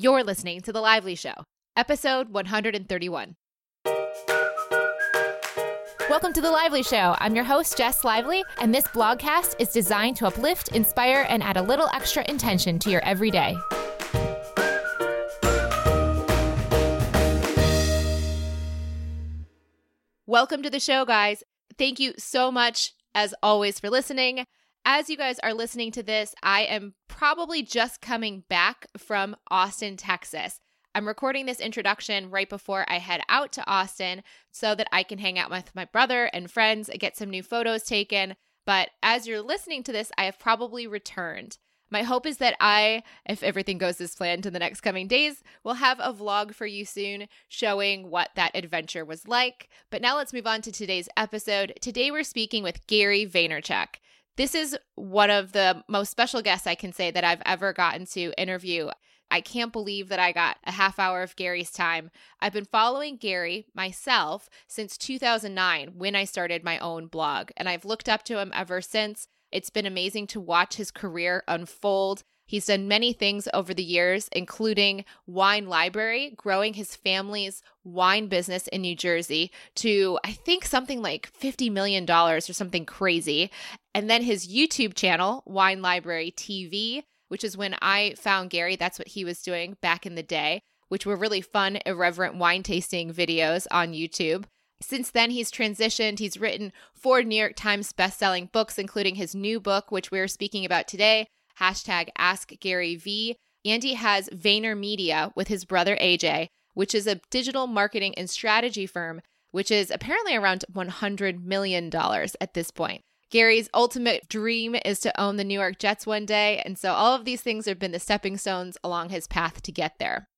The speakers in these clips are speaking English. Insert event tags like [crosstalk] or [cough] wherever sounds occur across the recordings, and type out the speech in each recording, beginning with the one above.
You're listening to The Lively Show, episode 131. Welcome to The Lively Show. I'm your host, Jess Lively, and this blogcast is designed to uplift, inspire, and add a little extra intention to your everyday. Welcome to the show, guys. Thank you so much, as always, for listening. As you guys are listening to this, I am probably just coming back from Austin, Texas. I'm recording this introduction right before I head out to Austin so that I can hang out with my brother and friends, get some new photos taken. But as you're listening to this, I have probably returned. My hope is that I, if everything goes as planned in the next coming days, will have a vlog for you soon showing what that adventure was like. But now let's move on to today's episode. Today we're speaking with Gary Vaynerchuk. This is one of the most special guests I can say that I've ever gotten to interview. I can't believe that I got a half hour of Gary's time. I've been following Gary myself since 2009 when I started my own blog, and I've looked up to him ever since. It's been amazing to watch his career unfold. He's done many things over the years, including Wine Library, growing his family's wine business in New Jersey to, I think, something like $50 million or something crazy. And then his YouTube channel, Wine Library TV, which is when I found Gary. That's what he was doing back in the day, which were really fun, irreverent wine tasting videos on YouTube. Since then, he's transitioned. He's written four New York Times bestselling books, including his new book, which we're speaking about today, hashtag Ask Gary Vee. And he has VaynerMedia with his brother AJ, which is a digital marketing and strategy firm, which is apparently around $100 million at this point. Gary's ultimate dream is to own the New York Jets one day, and so all of these things have been the stepping stones along his path to get there.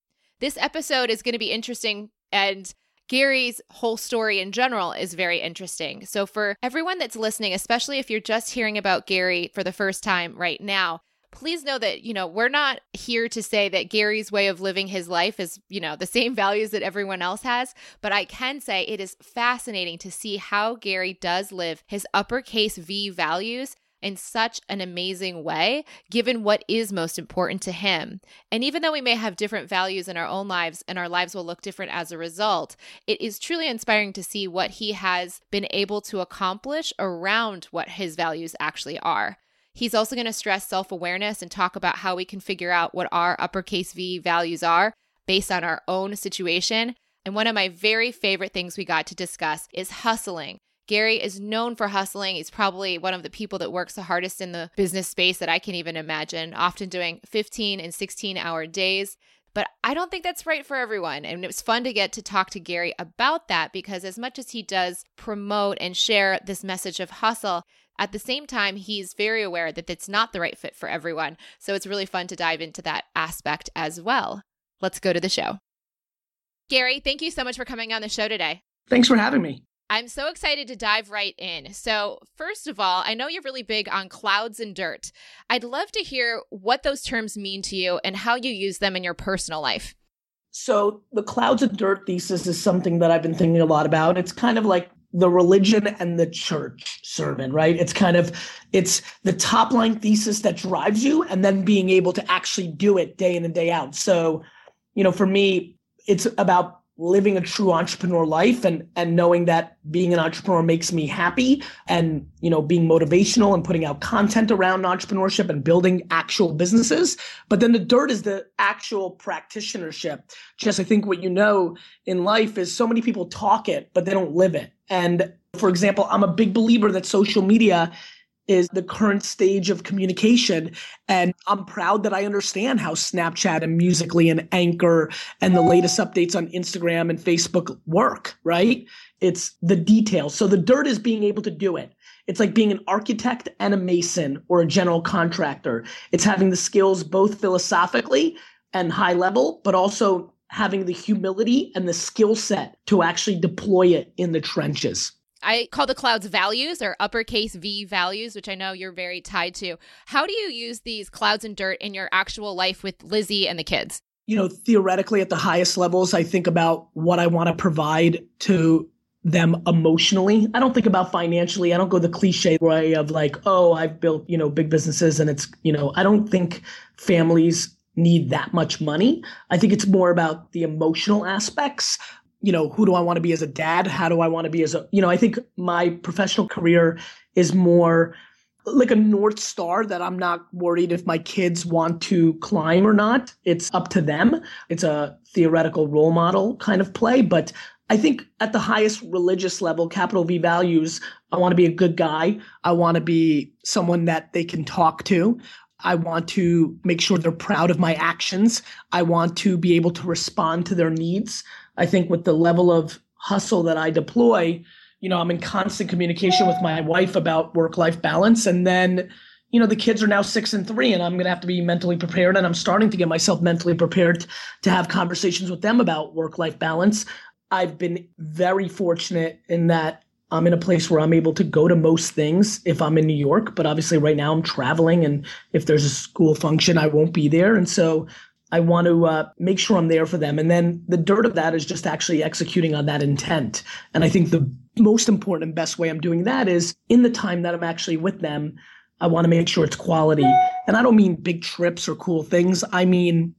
This episode is going to be interesting and Gary's whole story in general is very interesting. So, for everyone that's listening, especially if you're just hearing about Gary for the first time right now, please know that, you know, we're not here to say that Gary's way of living his life is, you know, the same [laughs] values that everyone else has. But I can say it is fascinating to see how Gary does live his uppercase V values in such an amazing way, given what is most important to him. And even though we may have different values in our own lives and our lives will look different as a result, it is truly inspiring to see what he has been able to accomplish around what his values actually are. He's also going to stress self awareness and talk about how we can figure out what our uppercase V values are based on our own situation. And one of my very favorite things we got to discuss is hustling Gary is known for hustling. He's probably one of the people that works the hardest in the business space that I can even imagine, often doing 15 and 16 hour days. But I don't think that's right for everyone. And it was fun to get to talk to Gary about that because, as much as he does promote and share this message of hustle, at the same time, he's very aware that it's not the right fit for everyone. So it's really fun to dive into that aspect as well. Let's go to the show. Gary, thank you so much for coming on the show today. Thanks for having me. I'm so excited to dive right in. So, first of all, I know you're really big on clouds and dirt. I'd love to hear what those terms mean to you and how you use them in your personal life. So, the clouds and dirt thesis is something that I've been thinking a lot about. It's kind of like the religion and the church sermon, right? It's kind of it's the top line thesis that drives you and then being able to actually do it day in and day out. So, you know, for me, it's about living a true entrepreneur life and and knowing that being an entrepreneur makes me happy and you know being motivational and putting out content around entrepreneurship and building actual businesses. But then the dirt is the actual practitionership. Just i think what you know in life is so many people talk it but they don't live it. And for example i'm a big believer that social media is the current stage of communication. And I'm proud that I understand how Snapchat and Musical.ly and Anchor and the latest updates on Instagram and Facebook work, right? It's the details. So the dirt is being able to do it. It's like being an architect and a mason or a general contractor. It's having the skills both philosophically and high level, but also having the humility and the skill set to actually deploy it in the trenches. I call the clouds values or uppercase V values, which I know you're very tied to. How do you use these clouds and dirt in your actual life with Lizzie and the kids? You know, theoretically, at the highest levels, I think about what I want to provide to them emotionally. I don't think about financially. I don't go the cliche way of like, oh, I've built, you know, big businesses and it's, you know, I don't think families need that much money. I think it's more about the emotional aspects. You know, who do I want to be as a dad? How do I want to be as a, you know, I think my professional career is more like a North Star that I'm not worried if my kids want to climb or not. It's up to them. It's a theoretical role model kind of play. But I think at the highest religious level, capital V values, I want to be a good guy. I want to be someone that they can talk to. I want to make sure they're proud of my actions. I want to be able to respond to their needs. I think with the level of hustle that I deploy, you know, I'm in constant communication with my wife about work life balance. And then, you know, the kids are now six and three, and I'm going to have to be mentally prepared. And I'm starting to get myself mentally prepared to have conversations with them about work life balance. I've been very fortunate in that I'm in a place where I'm able to go to most things if I'm in New York. But obviously, right now I'm traveling, and if there's a school function, I won't be there. And so I want to uh, make sure I'm there for them. And then the dirt of that is just actually executing on that intent. And I think the most important and best way I'm doing that is in the time that I'm actually with them, I want to make sure it's quality. And I don't mean big trips or cool things. I mean,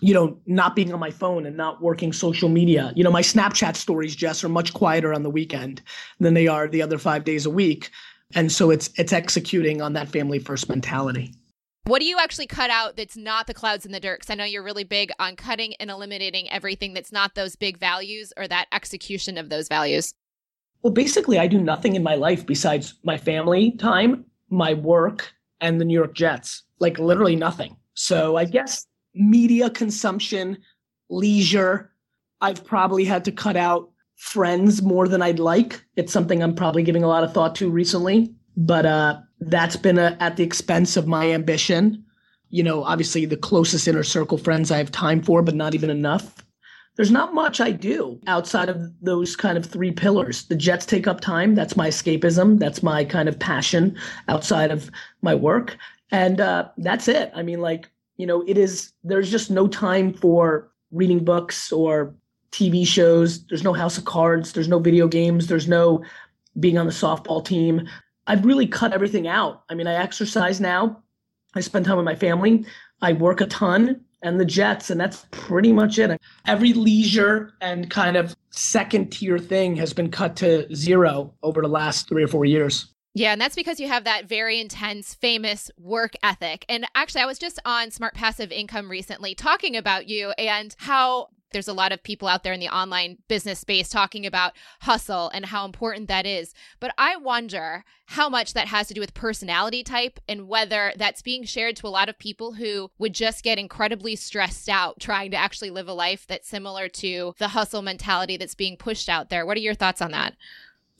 you know, not being on my phone and not working social media. You know, my Snapchat stories, Jess, are much quieter on the weekend than they are the other five days a week. And so it's it's executing on that family first mentality. What do you actually cut out that's not the clouds and the dirt? Because I know you're really big on cutting and eliminating everything that's not those big values or that execution of those values. Well, basically, I do nothing in my life besides my family time, my work, and the New York Jets. Like literally nothing. So I guess media consumption, leisure. I've probably had to cut out friends more than I'd like. It's something I'm probably giving a lot of thought to recently. But uh, that's been a, at the expense of my ambition. You know, obviously the closest inner circle friends I have time for, but not even enough. There's not much I do outside of those kind of three pillars. The Jets take up time. That's my escapism. That's my kind of passion outside of my work. And uh, that's it. I mean, like, you know, it is, there's just no time for reading books or TV shows. There's no House of Cards. There's no video games. There's no being on the softball team. I've really cut everything out. I mean, I exercise now. I spend time with my family. I work a ton and the Jets, and that's pretty much it. Every leisure and kind of second tier thing has been cut to zero over the last three or four years. Yeah, and that's because you have that very intense, famous work ethic. And actually, I was just on Smart Passive Income recently talking about you and how there's a lot of people out there in the online business space talking about hustle and how important that is. But I wonder how much that has to do with personality type and whether that's being shared to a lot of people who would just get incredibly stressed out trying to actually live a life that's similar to the hustle mentality that's being pushed out there. What are your thoughts on that?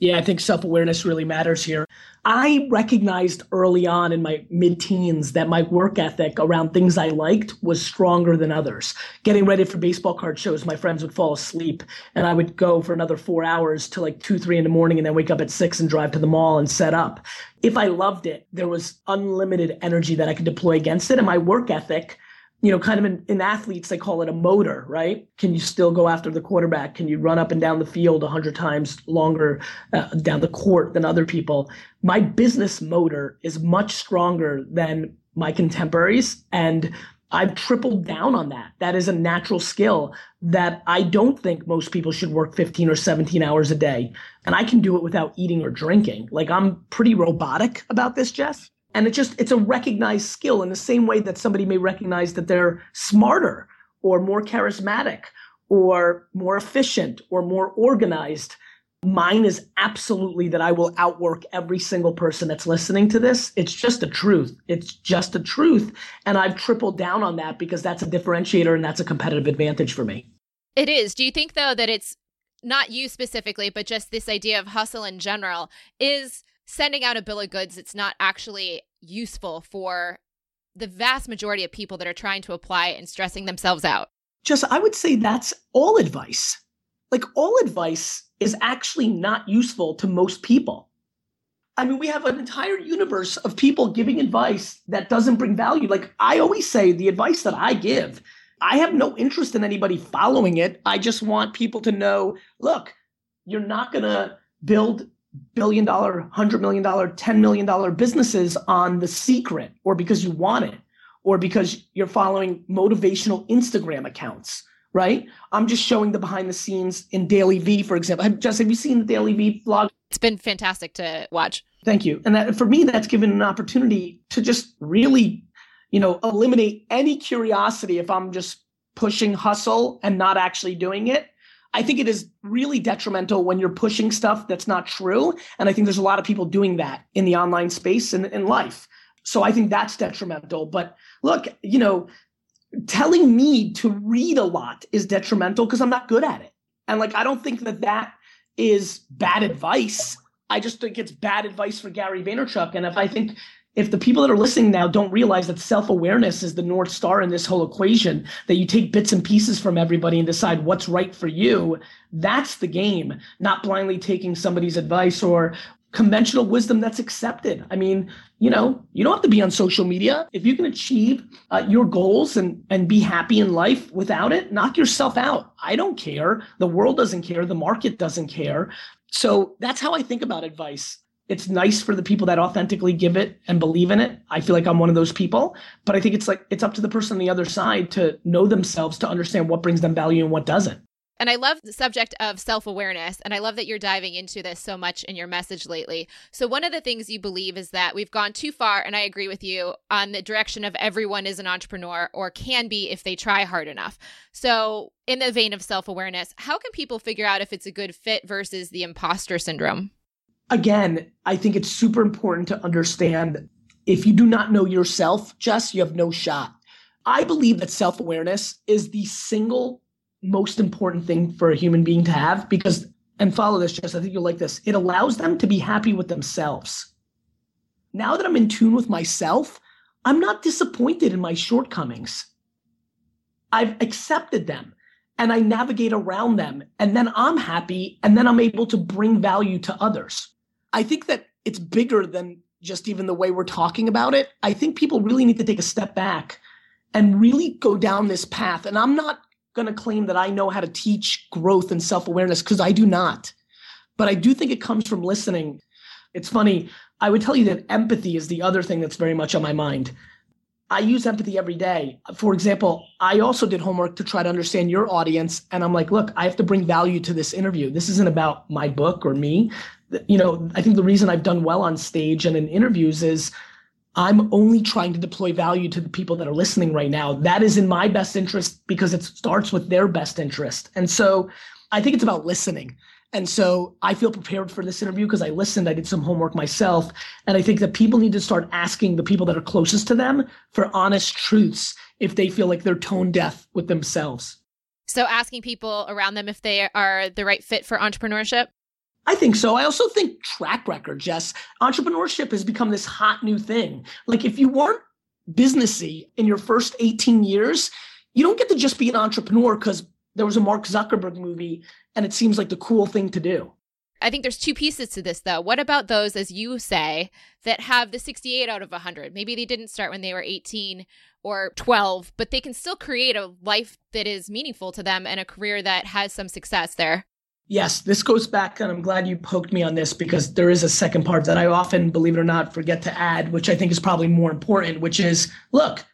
Yeah, I think self awareness really matters here. I recognized early on in my mid teens that my work ethic around things I liked was stronger than others. Getting ready for baseball card shows, my friends would fall asleep and I would go for another four hours to like two, three in the morning and then wake up at six and drive to the mall and set up. If I loved it, there was unlimited energy that I could deploy against it. And my work ethic you know, kind of in, in, athletes, they call it a motor, right? Can you still go after the quarterback? Can you run up and down the field a hundred times longer uh, down the court than other people? My business motor is much stronger than my contemporaries. And I've tripled down on that. That is a natural skill that I don't think most people should work 15 or 17 hours a day. And I can do it without eating or drinking. Like I'm pretty robotic about this, Jess and it just it's a recognized skill in the same way that somebody may recognize that they're smarter or more charismatic or more efficient or more organized. Mine is absolutely that i will outwork every single person that's listening to this. It's just a truth. It's just a truth. And i've tripled down on that because that's a differentiator and that's a competitive advantage for me. It is. Do you think though that it's not you specifically but just this idea of hustle in general is sending out a bill of goods that's not actually useful for the vast majority of people that are trying to apply and stressing themselves out? Just, I would say that's all advice. Like, all advice is actually not useful to most people. I mean, we have an entire universe of people giving advice that doesn't bring value. Like, I always say the advice that I give, I have no interest in anybody following it. I just want people to know look, you're not going to build billion dollar, hundred million dollar, ten million dollar businesses on the secret or because you want it or because you're following motivational Instagram accounts, right? I'm just showing the behind the scenes in DailyVee, for example. Have, Jess, have you seen the DailyVee vlog? It's been fantastic to watch. Thank you. And that, for me, that's given an opportunity to just really, you know, eliminate any curiosity if I'm just pushing hustle and not actually doing it. I think it is really detrimental when you're pushing stuff that's not true. And I think there's a lot of people doing that in the online space and in life. So I think that's detrimental. But look, you know, telling me to read a lot is detrimental because I'm not good at it. And like, I don't think that that is bad advice. I just think it's bad advice for Gary Vaynerchuk. And if I think if the people that are listening now don't realize that self-awareness is the north star in this whole equation that you take bits and pieces from everybody and decide what's right for you that's the game. Not blindly taking somebody's advice or conventional wisdom that's accepted. I mean you know you don't have to be on social media. If you can achieve uh, your goals and and be happy in life without it knock yourself out. I don't care. The world doesn't care. The market doesn't care. So that's how i think about advice it's nice for the people that authentically give it and believe in it. I feel like I'm one of those people, but I think it's like it's up to the person on the other side to know themselves to understand what brings them value and what doesn't. And I love the subject of self awareness. And I love that you're diving into this so much in your message lately. So, one of the things you believe is that we've gone too far, and I agree with you, on the direction of everyone is an entrepreneur or can be if they try hard enough. So, in the vein of self awareness, how can people figure out if it's a good fit versus the imposter syndrome? Again, I think it's super important to understand if you do not know yourself, Jess, you have no shot. I believe that self awareness is the single most important thing for a human being to have because, and follow this, Jess, I think you'll like this. It allows them to be happy with themselves. Now that I'm in tune with myself, I'm not disappointed in my shortcomings. I've accepted them and I navigate around them, and then I'm happy, and then I'm able to bring value to others. I think that it's bigger than just even the way we're talking about it. I think people really need to take a step back and really go down this path. And I'm not going to claim that I know how to teach growth and self awareness because I do not. But I do think it comes from listening. It's funny. I would tell you that empathy is the other thing that's very much on my mind. I use empathy every day. For example, I also did homework to try to understand your audience. And I'm like, look, I have to bring value to this interview. This isn't about my book or me you know, I think the reason I've done well on stage and in interviews is I'm only trying to deploy value to the people that are listening right now. That is in my best interest because it starts with their best interest. And so I think it's about listening. And so I feel prepared for this interview because I listened, I did some homework myself. And I think that people need to start asking the people that are closest to them for honest truths if they feel like they're tone deaf with themselves. So asking people around them if they are the right fit for entrepreneurship? I think so. I also think track record, Jess. Entrepreneurship has become this hot new thing. Like if you weren't businessy in your first 18 years, you don't get to just be an entrepreneur because there was a Mark Zuckerberg movie and it seems like the cool thing to do. I think there's two pieces to this though. What about those, as you say, that have the 68 out of 100? Maybe they didn't start when they were 18 or 12, but they can still create a life that is meaningful to them and a career that has some success there. Yes, this goes back, and I'm glad you poked me on this because there is a second part that I often, believe it or not, forget to add, which I think is probably more important, which is look,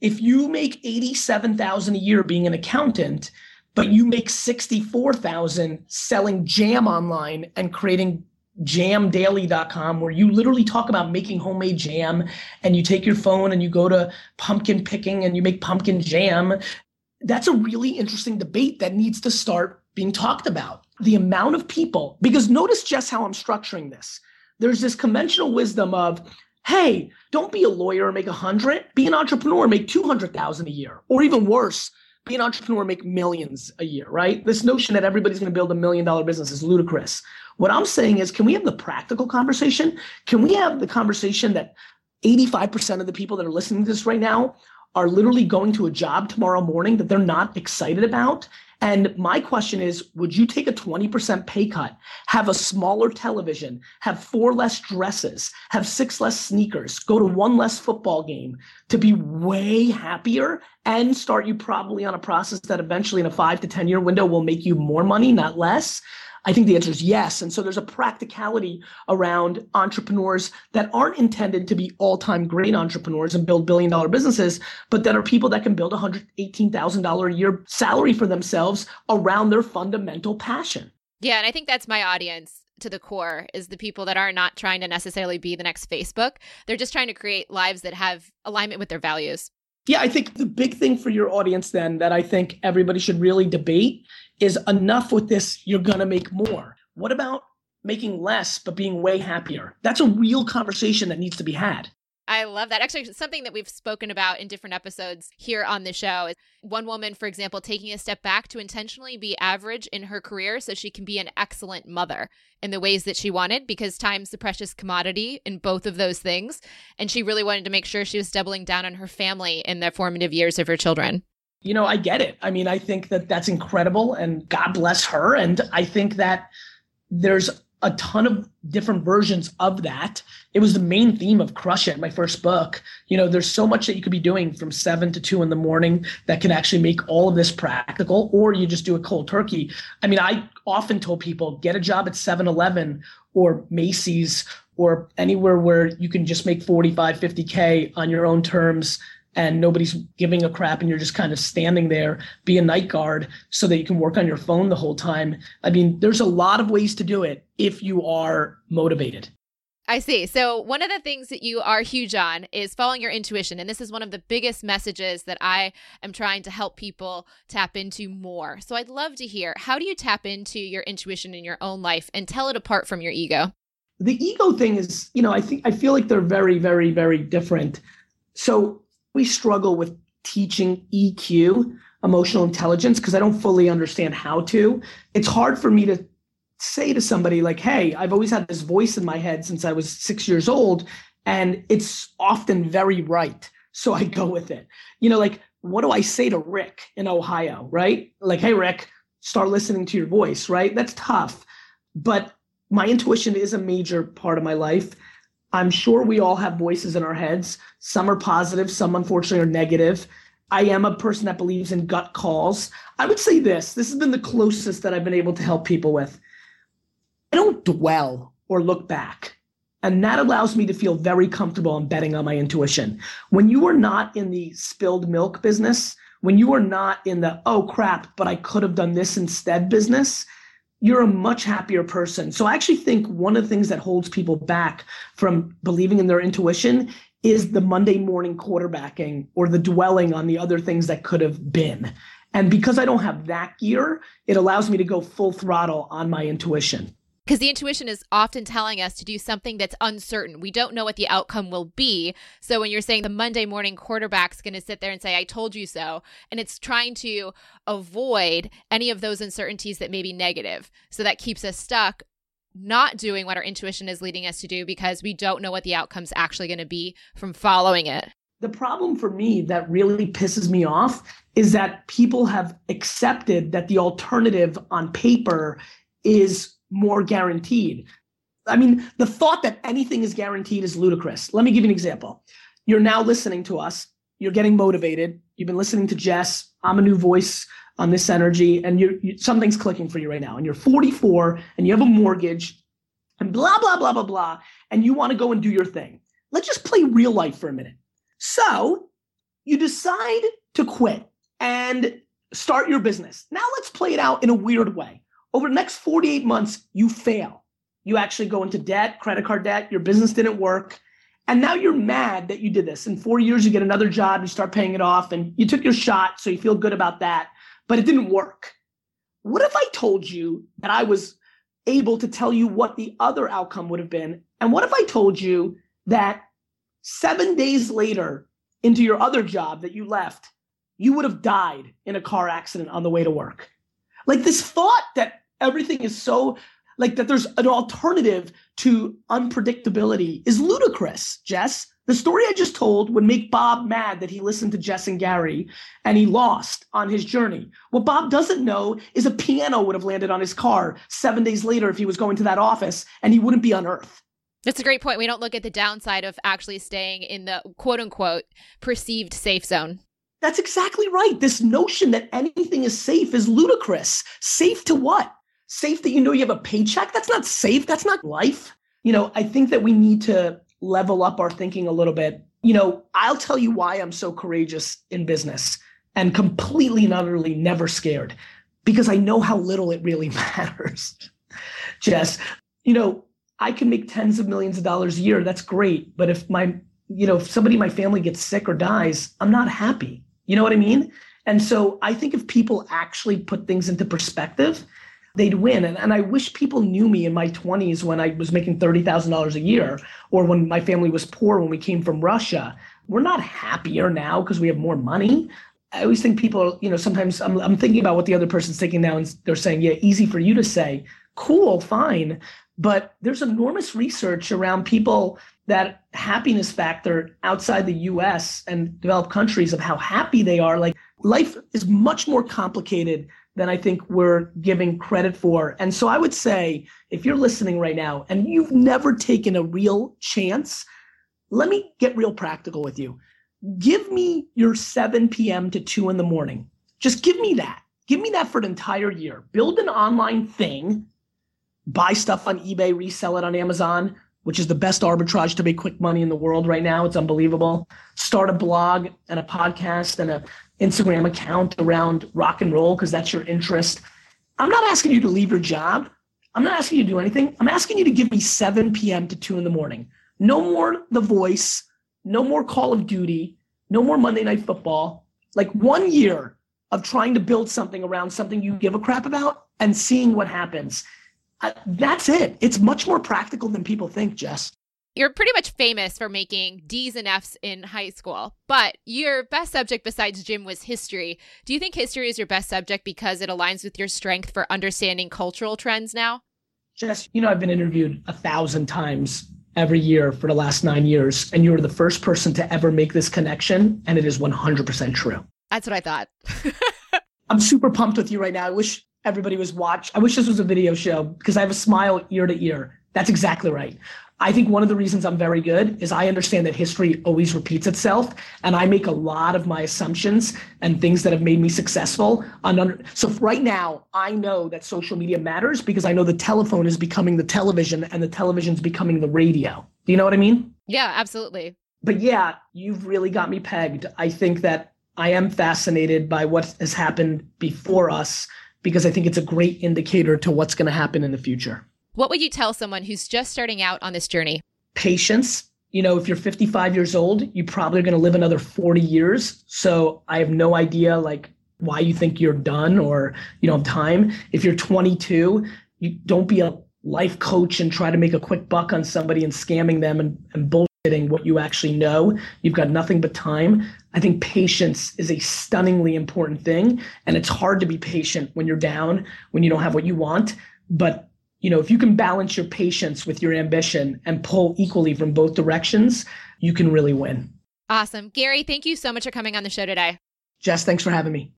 if you make 87,000 a year being an accountant, but you make 64,000 selling jam online and creating jamdaily.com where you literally talk about making homemade jam and you take your phone and you go to pumpkin picking and you make pumpkin jam. That's a really interesting debate that needs to start being talked about the amount of people, because notice just how I'm structuring this. There's this conventional wisdom of, hey, don't be a lawyer and make a hundred, be an entrepreneur, make 200,000 a year, or even worse, be an entrepreneur, and make millions a year, right? This notion that everybody's going to build a million dollar business is ludicrous. What I'm saying is, can we have the practical conversation? Can we have the conversation that 85% of the people that are listening to this right now are literally going to a job tomorrow morning that they're not excited about and my question is would you take a 20% pay cut, have a smaller television, have four less dresses, have six less sneakers, go to one less football game to be way happier and start you probably on a process that eventually in a five to 10 year window will make you more money, not less? I think the answer is yes. And so there's a practicality around entrepreneurs that aren't intended to be all time great entrepreneurs and build billion dollar businesses, but that are people that can build $118,000 a year salary for themselves around their fundamental passion. Yeah. And I think that's my audience to the core is the people that are not trying to necessarily be the next Facebook. They're just trying to create lives that have alignment with their values. Yeah, I think the big thing for your audience then that I think everybody should really debate is enough with this, you're going to make more. What about making less but being way happier? That's a real conversation that needs to be had. I love that. Actually, something that we've spoken about in different episodes here on the show is one woman, for example, taking a step back to intentionally be average in her career so she can be an excellent mother in the ways that she wanted because time's the precious commodity in both of those things. And she really wanted to make sure she was doubling down on her family in the formative years of her children. You know, I get it. I mean, I think that that's incredible and God bless her. And I think that there's a ton of different versions of that. It was the main theme of Crush It, my first book. You know, there's so much that you could be doing from seven to two in the morning that can actually make all of this practical, or you just do a cold turkey. I mean, I often told people get a job at 7 Eleven or Macy's or anywhere where you can just make 45, 50K on your own terms and nobody's giving a crap and you're just kind of standing there, be a night guard so that you can work on your phone the whole time. I mean, there's a lot of ways to do it if you are motivated. I see. So, one of the things that you are huge on is following your intuition. And this is one of the biggest messages that I am trying to help people tap into more. So, I'd love to hear how do you tap into your intuition in your own life and tell it apart from your ego? The ego thing is, you know, I think I feel like they're very, very, very different. So, we struggle with teaching EQ, emotional intelligence, because I don't fully understand how to. It's hard for me to say to somebody like, hey, I've always had this voice in my head since I was six years old, and it's often very right. So I go with it. You know, like, what do I say to Rick in Ohio, right? Like, hey, Rick, start listening to your voice, right? That's tough. But my intuition is a major part of my life. I'm sure we all have voices in our heads. Some are positive, some unfortunately are negative. I am a person that believes in gut calls. I would say this this has been the closest that I've been able to help people with. I don't dwell or look back. And that allows me to feel very comfortable in betting on my intuition. When you are not in the spilled milk business, when you are not in the, oh crap, but I could have done this instead business, you're a much happier person. So I actually think one of the things that holds people back from believing in their intuition is the Monday morning quarterbacking or the dwelling on the other things that could have been. And because I don't have that gear, it allows me to go full throttle on my intuition. Because the intuition is often telling us to do something that's uncertain. We don't know what the outcome will be. So when you're saying the Monday morning quarterback's going to sit there and say, I told you so, and it's trying to avoid any of those uncertainties that may be negative. So that keeps us stuck not doing what our intuition is leading us to do because we don't know what the outcome's actually going to be from following it. The problem for me that really pisses me off is that people have accepted that the alternative on paper is more guaranteed. I mean, the thought that anything is guaranteed is ludicrous. Let me give you an example. You're now listening to us. You're getting motivated. You've been listening to Jess. I'm a new voice on this energy, and you're you, something's clicking for you right now. And you're 44, and you have a mortgage, and blah blah blah blah blah, and you want to go and do your thing. Let's just play real life for a minute. So you decide to quit and start your business. Now let's play it out in a weird way. Over the next 48 months, you fail. You actually go into debt, credit card debt, your business didn't work. And now you're mad that you did this. In four years, you get another job, you start paying it off, and you took your shot, so you feel good about that, but it didn't work. What if I told you that I was able to tell you what the other outcome would have been? And what if I told you that seven days later, into your other job that you left, you would have died in a car accident on the way to work? Like this thought that everything is so like that there's an alternative to unpredictability is ludicrous, Jess. The story I just told would make Bob mad that he listened to Jess and Gary and he lost on his journey. What Bob doesn't know is a piano would have landed on his car seven days later if he was going to that office and he wouldn't be on Earth. That's a great point. We don't look at the downside of actually staying in the quote unquote perceived safe zone. That's exactly right. This notion that anything is safe is ludicrous. Safe to what? Safe that you know you have a paycheck? That's not safe. That's not life. You know, I think that we need to level up our thinking a little bit. You know, I'll tell you why I'm so courageous in business and completely and utterly never scared because I know how little it really [laughs] matters. Jess, you know, I can make tens of millions of dollars a year. That's great. But if my, you know, if somebody in my family gets sick or dies, I'm not happy. You know what I mean? And so I think if people actually put things into perspective, they'd win. And, and I wish people knew me in my 20s when I was making $30,000 a year or when my family was poor when we came from Russia. We're not happier now because we have more money. I always think people, you know, sometimes I'm, I'm thinking about what the other person's thinking now and they're saying, yeah, easy for you to say. Cool, fine. But there's enormous research around people that happiness factor outside the US and developed countries of how happy they are. Like life is much more complicated than I think we're giving credit for. And so I would say if you're listening right now and you've never taken a real chance, let me get real practical with you. Give me your 7 p.m. to 2 in the morning. Just give me that. Give me that for an entire year. Build an online thing, buy stuff on eBay, resell it on Amazon, which is the best arbitrage to make quick money in the world right now. It's unbelievable. Start a blog and a podcast and a Instagram account around rock and roll because that's your interest. I'm not asking you to leave your job. I'm not asking you to do anything. I'm asking you to give me 7 p.m. to 2 in the morning. No more The Voice, no more Call of Duty, no more Monday Night Football. Like one year of trying to build something around something you give a crap about and seeing what happens. Uh, that's it. It's much more practical than people think, Jess you're pretty much famous for making D's and F's in high school, but your best subject besides gym was history. Do you think history is your best subject because it aligns with your strength for understanding cultural trends now? Jess, you know, I've been interviewed a thousand times every year for the last nine years, and you were the first person to ever make this connection, and it is 100% true. That's what I thought. [laughs] I'm super pumped with you right now. I wish everybody was watch. I wish this was a video show because I have a smile ear to ear. That's exactly right. I think one of the reasons I'm very good is I understand that history always repeats itself, and I make a lot of my assumptions and things that have made me successful. On under, so right now, I know that social media matters because I know the telephone is becoming the television and the television is becoming the radio. Do you know what I mean? Yeah, absolutely. But yeah, you've really got me pegged. I think that I am fascinated by what has happened before us because I think it's a great indicator to what's going to happen in the future. What would you tell someone who's just starting out on this journey? Patience. You know, if you're 55 years old, you probably are going to live another 40 years. So I have no idea like why you think you're done or you don't have time. If you're 22, you don't be a life coach and try to make a quick buck on somebody and scamming them and, and bullshitting what you actually know. You've got nothing but time. I think patience is a stunningly important thing. And it's hard to be patient when you're down, when you don't have what you want. But you know, if you can balance your patience with your ambition and pull equally from both directions, you can really win. Awesome. Gary, thank you so much for coming on the show today. Jess, thanks for having me.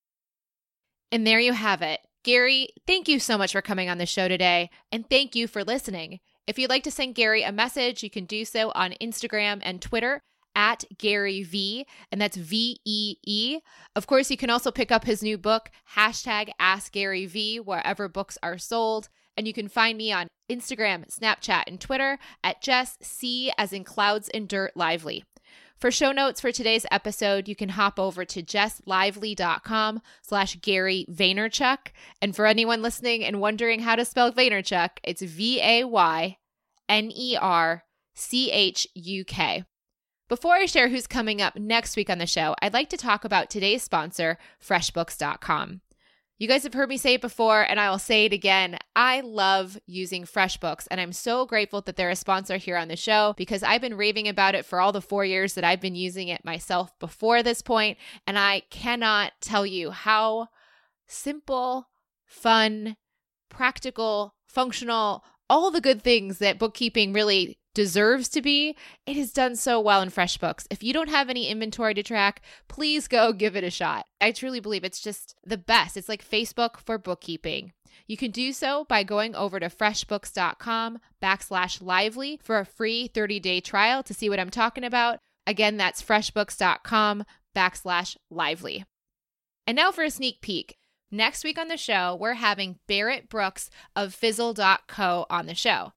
And there you have it. Gary, thank you so much for coming on the show today. And thank you for listening. If you'd like to send Gary a message, you can do so on Instagram and Twitter at Gary Vee, and that's V E E. Of course, you can also pick up his new book, hashtag Ask Gary Vee, wherever books are sold. And you can find me on Instagram, Snapchat, and Twitter at Jess C as in clouds and dirt lively. For show notes for today's episode, you can hop over to jesslively.com slash Gary Vaynerchuk. And for anyone listening and wondering how to spell Vaynerchuk, it's V-A-Y-N-E-R-C-H-U-K. Before I share who's coming up next week on the show, I'd like to talk about today's sponsor, FreshBooks.com. You guys have heard me say it before, and I will say it again. I love using FreshBooks, and I'm so grateful that they're a sponsor here on the show because I've been raving about it for all the four years that I've been using it myself before this point, and I cannot tell you how simple, fun, practical, functional, all the good things that bookkeeping really deserves to be, it has done so well in FreshBooks. If you don't have any inventory to track, please go [laughs] give it a shot. I truly believe it's just the best. It's like Facebook for bookkeeping. You can do so by going over to freshbooks.com backslash lively for a free 30 day trial to see what I'm talking about. Again, that's freshbooks.com backslash lively. And now for a sneak peek. Next week on the show, we're having Barrett Brooks of Fizzle.co on the show.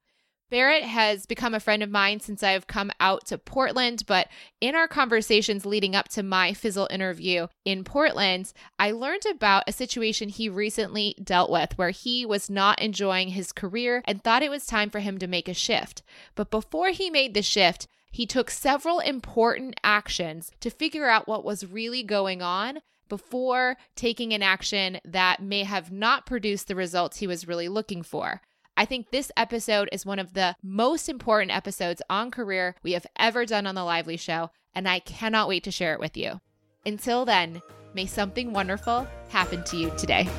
Barrett has become a friend of mine since I've come out to Portland, but in our conversations leading up to my Fizzle interview in Portland, I learned about a situation he recently dealt with where he was not enjoying his career and thought it was time for him to make a shift. But before he made the shift, he took several important actions to figure out what was really going on before taking an action that may have not produced the results he was really looking for. I think this episode is one of the most important episodes on career we have ever done on The Lively Show, and I cannot wait to share it with you. Until then, may something wonderful happen to you today.